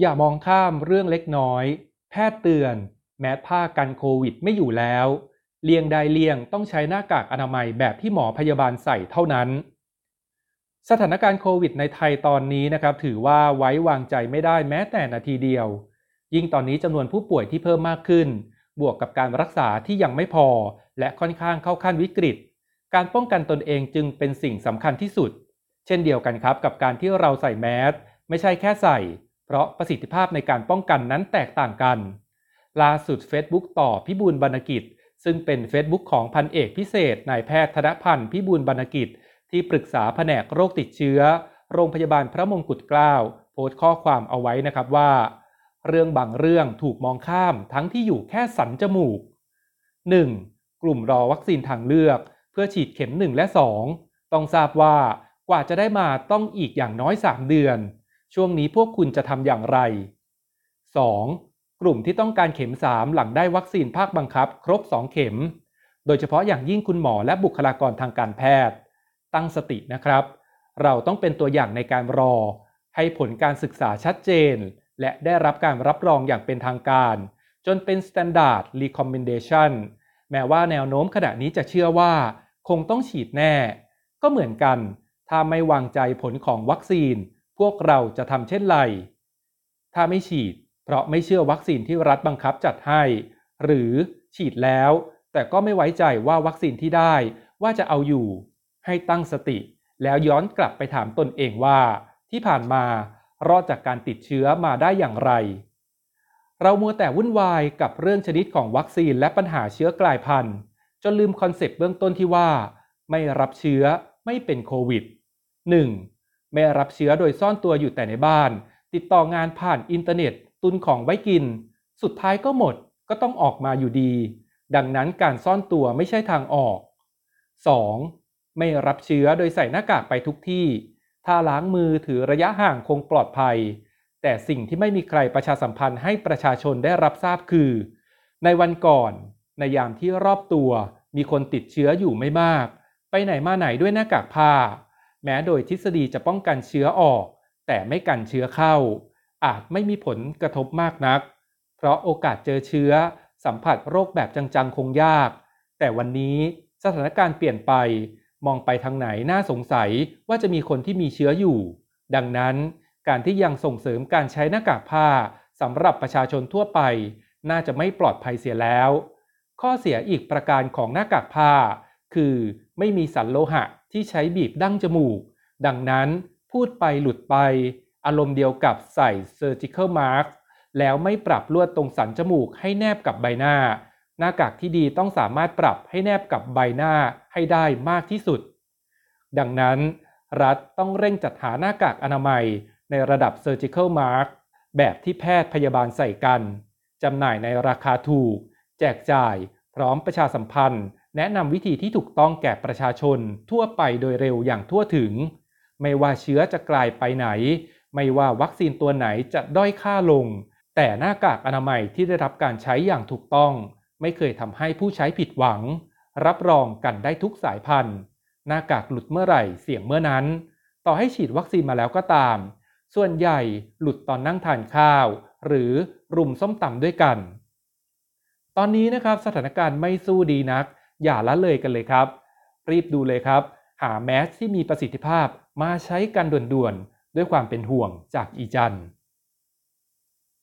อย่ามองข้ามเรื่องเล็กน้อย แพทย์เตือน แม้ผ้ากันโควิดไม่อยู่แล้ว เลี่ยงได้เลี่ยงต้องใช้หน้ากากอนามัยแบบที่หมอพยาบาลใส่เท่านั้น สถานการณ์โควิดในไทยตอนนี้นะครับถือว่าไว้วางใจไม่ได้แม้แต่นาทีเดียว ยิ่งตอนนี้จำนวนผู้ป่วยที่เพิ่มมากขึ้น บวกกับการรักษาที่ยังไม่พอ และค่อนข้างเข้าขั้นวิกฤต การป้องกันตนเองจึงเป็นสิ่งสำคัญที่สุด เช่นเดียวกันครับกับการที่เราใส่แมสไม่ใช่แค่ใส่ เพราะประสิทธิภาพในการป้องกันนั้นแตกต่างกัน ล่าสุด Facebook ต่อพิบูลบรรณกิจ ซึ่งเป็น Facebook ของพันเอกพิเศษนายแพทย์ธนพันธ์พิบูลบรรณกิจ ที่ปรึกษาแผนกโรคติดเชื้อ โรงพยาบาลพระมงกุฎเกล้าโพสต์ข้อความเอาไว้นะครับว่า เรื่องบางเรื่องถูกมองข้ามทั้งที่อยู่แค่สันจมูก 1. กลุ่มรอวัคซีนทางเลือก เพื่อฉีดเข็ม 1 และ 2 ต้องทราบว่ากว่าจะได้มาต้องอีกอย่างน้อย 3 เดือน ช่วงนี้พวกคุณจะทำอย่างไร 2. กลุ่มที่ต้องการเข็ม 3 หลังได้วัคซีนภาคบังคับ ครบ 2 เข็ม โดยเฉพาะอย่างยิ่งคุณหมอและบุคลากรทางการแพทย์ ตั้งสตินะครับ เราต้องเป็นตัวอย่างในการรอ ให้ผลการศึกษาชัดเจน และได้รับการรับรองอย่างเป็นทางการ จนเป็น Standard Recommendation แม้ว่าแนวโน้มขณะนี้จะเชื่อว่า คงต้องฉีดแน่ ก็เหมือนกัน ถ้าไม่วางใจผลของวัคซีน พวกเราจะทำเช่นไร ถ้าไม่ฉีด เพราะไม่เชื่อวัคซีนที่รัฐบังคับจัดให้ หรือฉีดแล้ว แต่ก็ไม่ไว้ใจว่าวัคซีนที่ได้ว่าจะเอาอยู่ ให้ตั้งสติ แล้วย้อนกลับไปถามตนเองว่า ที่ผ่านมารอดจากการติดเชื้อมาได้อย่างไร เรามัวแต่วุ่นวายกับเรื่องชนิดของวัคซีนและปัญหาเชื้อกลายพันธุ์จนลืม concept เบื้องต้นที่ว่า ไม่รับเชื้อไม่เป็นโควิด 1. ไม่รับเชื้อโดยซ่อนตัวอยู่แต่ในบ้าน ติดต่องานผ่านอินเทอร์เน็ต ตุนของไว้กิน สุดท้ายก็หมดก็ต้องออกมาอยู่ดี ดังนั้นการซ่อนตัวไม่ใช่ทางออก 2. ไม่รับเชื้อโดยใส่หน้ากากไปทุกที่ ถ้าล้างมือถือระยะห่างคงปลอดภัย แต่สิ่งที่ไม่มีใครประชาสัมพันธ์ให้ประชาชนได้รับทราบคือ ในวันก่อน ในยามที่รอบตัวมีคนติดเชื้ออยู่ไม่มาก ไปไหนมาไหนด้วยหน้ากากผ้า แม้โดยทฤษฎีจะป้องกันเชื้อออก แต่ไม่กันเชื้อเข้า อาจไม่มีผลกระทบมากนัก เพราะโอกาสเจอเชื้อ สัมผัสโรคแบบจังๆ คงยาก แต่วันนี้สถานการณ์เปลี่ยนไป มองไปทางไหนน่าสงสัยว่าจะมีคนที่มีเชื้ออยู่ ดังนั้นการที่ยังส่งเสริมการใช้หน้ากากผ้าสำหรับประชาชนทั่วไป น่าจะไม่ปลอดภัยเสียแล้ว ข้อเสียอีกประการของหน้ากากผ้า คือ ไม่มีสันโลหะที่ใช้บีบดั้งจมูก ดังนั้นพูดไปหลุดไป อารมณ์เดียวกับใส่ surgical mask แล้วไม่ปรับลวดตรงสันจมูกให้แนบกับใบหน้า หน้ากากที่ดีต้องสามารถปรับให้แนบกับใบหน้าให้ได้มากที่สุด ดังนั้น รัฐต้องเร่งจัดหาหน้ากากอนามัยในระดับ surgical mask แบบที่แพทย์พยาบาลใส่กัน จำหน่ายในราคาถูก แจกจ่าย พร้อมประชาสัมพันธ์ แนะนำวิธีที่ถูกต้องแก่ประชาชนทั่วไปโดยเร็วอย่างทั่วถึง ไม่ว่าเชื้อจะกลายไปไหน ไม่ว่าวัคซีนตัวไหนจะด้อยค่าลง แต่หน้ากากอนามัยที่ได้รับการใช้อย่างถูกต้อง ไม่เคยทำให้ผู้ใช้ผิดหวัง รับรองกันได้ทุกสายพันธุ์ หน้ากากหลุดเมื่อไหร่เสี่ยงเมื่อนั้น ต่อให้ฉีดวัคซีนมาแล้วก็ตาม ส่วนใหญ่หลุดตอนนั่งทานข้าว หรือรุมส้มตำด้วยกัน ตอนนี้นะครับสถานการณ์ไม่สู้ดีนัก อย่าละเลยกันเลยครับ รีบดูเลยครับ หาแมสที่มีประสิทธิภาพมาใช้กันด่วนๆด้วยความเป็นห่วงจากอีจัน